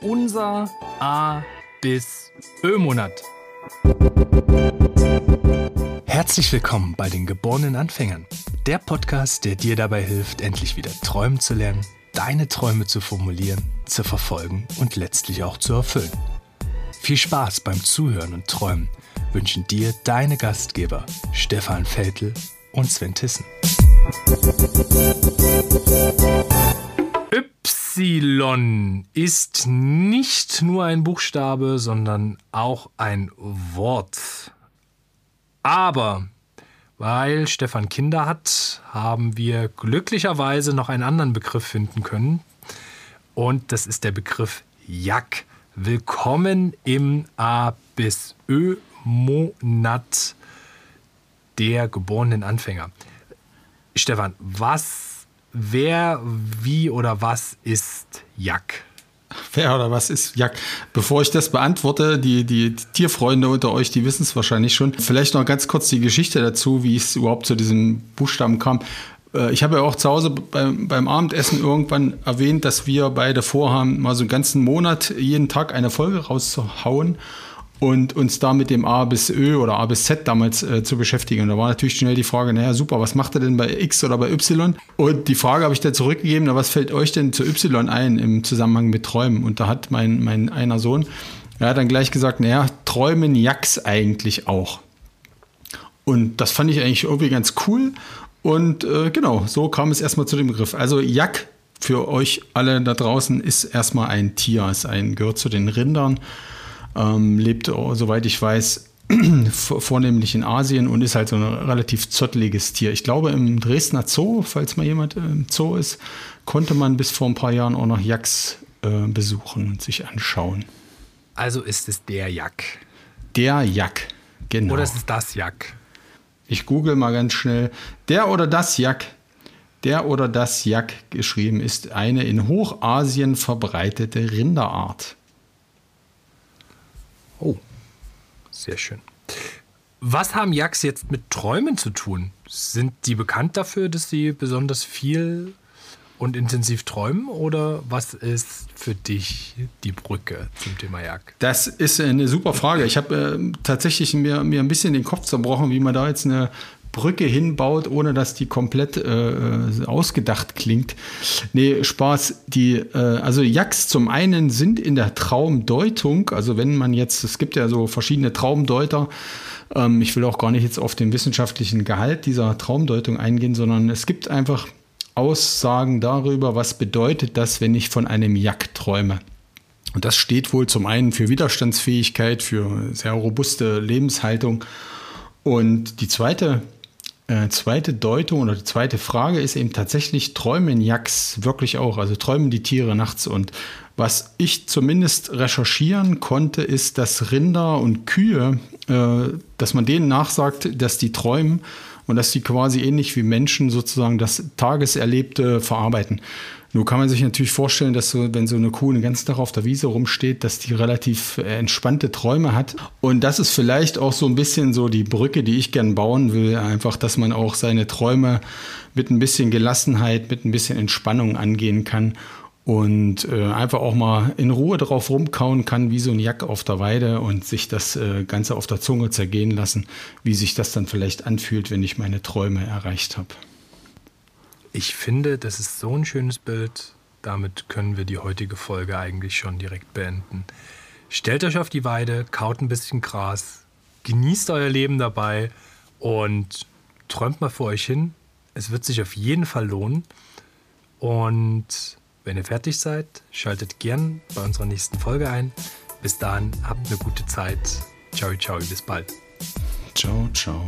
Unser A bis Ö-Monat. Herzlich willkommen bei den geborenen Anfängern. Der Podcast, der dir dabei hilft, endlich wieder träumen zu lernen, deine Träume zu formulieren, zu verfolgen und letztlich auch zu erfüllen. Viel Spaß beim Zuhören und Träumen wünschen dir deine Gastgeber Stefan Veltl und Sven Tissen. Y ist nicht nur ein Buchstabe, sondern auch ein Wort. Aber weil Stefan Kinder hat, haben wir glücklicherweise noch einen anderen Begriff finden können. Und das ist der Begriff Jack. Willkommen im A bis Ö Monat der geborenen Anfänger. Stefan, was, wer, wie oder was ist Jack? Wer oder was ist Jack? Bevor ich das beantworte, die, die, Tierfreunde unter euch, die wissen es wahrscheinlich schon. Vielleicht noch ganz kurz die Geschichte dazu, wie es überhaupt zu diesem Buchstaben kam. Äh, ich habe ja auch zu Hause beim, beim Abendessen irgendwann erwähnt, dass wir beide vorhaben, mal so einen ganzen Monat jeden Tag eine Folge rauszuhauen und uns da mit dem A bis Ö oder A bis Z damals äh, zu beschäftigen. Und da war natürlich schnell die Frage, naja, super, was macht er denn bei X oder bei Y? Und die Frage habe ich da zurückgegeben, na, was fällt euch denn zu Y ein im Zusammenhang mit Träumen? Und da hat mein, mein einer Sohn, er hat dann gleich gesagt, naja, träumen Jacks eigentlich auch. Und das fand ich eigentlich irgendwie ganz cool. Und äh, genau, so kam es erstmal zu dem Begriff. Also Jack für euch alle da draußen ist erstmal ein Tier, ist ein, gehört zu den Rindern ähm, lebt, soweit ich weiß, vornehmlich in Asien und ist halt so ein relativ zotteliges Tier. Ich glaube, im Dresdner Zoo, falls mal jemand im Zoo ist, konnte man bis vor ein paar Jahren auch noch Jacks äh, besuchen und sich anschauen. Also ist es der Jack. Der Jack, genau. Oder ist es das Jack? Ich google mal ganz schnell. Der oder das Jack. Der oder das Jack geschrieben ist eine in Hochasien verbreitete Rinderart. Oh, sehr schön. Was haben Yaks jetzt mit Träumen zu tun? Sind die bekannt dafür, dass sie besonders viel und intensiv träumen? Oder was ist für dich die Brücke zum Thema Yak? Das ist eine super Frage. Ich habe äh, tatsächlich mir, mir ein bisschen den Kopf zerbrochen, wie man da jetzt eine Brücke hinbaut, ohne dass die komplett äh, ausgedacht klingt. Nee, Spaß. Die, äh, also Jacks zum einen sind in der Traumdeutung, also wenn man jetzt, es gibt ja so verschiedene Traumdeuter, ähm, ich will auch gar nicht jetzt auf den wissenschaftlichen Gehalt dieser Traumdeutung eingehen, sondern es gibt einfach Aussagen darüber, was bedeutet das, wenn ich von einem Jack träume. Und das steht wohl zum einen für Widerstandsfähigkeit, für sehr robuste Lebenshaltung. Und die zweite äh, zweite Deutung oder die zweite Frage ist eben tatsächlich, träumen Jacks wirklich auch? Also träumen die Tiere nachts? Und was ich zumindest recherchieren konnte, ist, dass Rinder und Kühe, äh, dass man denen nachsagt, dass die träumen und dass sie quasi ähnlich wie Menschen sozusagen das Tageserlebte verarbeiten. Nur kann man sich natürlich vorstellen, dass so, wenn so eine Kuh den ganzen Tag auf der Wiese rumsteht, dass die relativ äh, entspannte Träume hat. Und das ist vielleicht auch so ein bisschen so die Brücke, die ich gern bauen will. Einfach, dass man auch seine Träume mit ein bisschen Gelassenheit, mit ein bisschen Entspannung angehen kann und äh, einfach auch mal in Ruhe drauf rumkauen kann, wie so ein Jack auf der Weide und sich das äh, Ganze auf der Zunge zergehen lassen, wie sich das dann vielleicht anfühlt, wenn ich meine Träume erreicht habe. Ich finde, das ist so ein schönes Bild. Damit können wir die heutige Folge eigentlich schon direkt beenden. Stellt euch auf die Weide, kaut ein bisschen Gras, genießt euer Leben dabei und träumt mal vor euch hin. Es wird sich auf jeden Fall lohnen. Und wenn ihr fertig seid, schaltet gern bei unserer nächsten Folge ein. Bis dahin, habt eine gute Zeit. Ciao, ciao, bis bald. Ciao, ciao.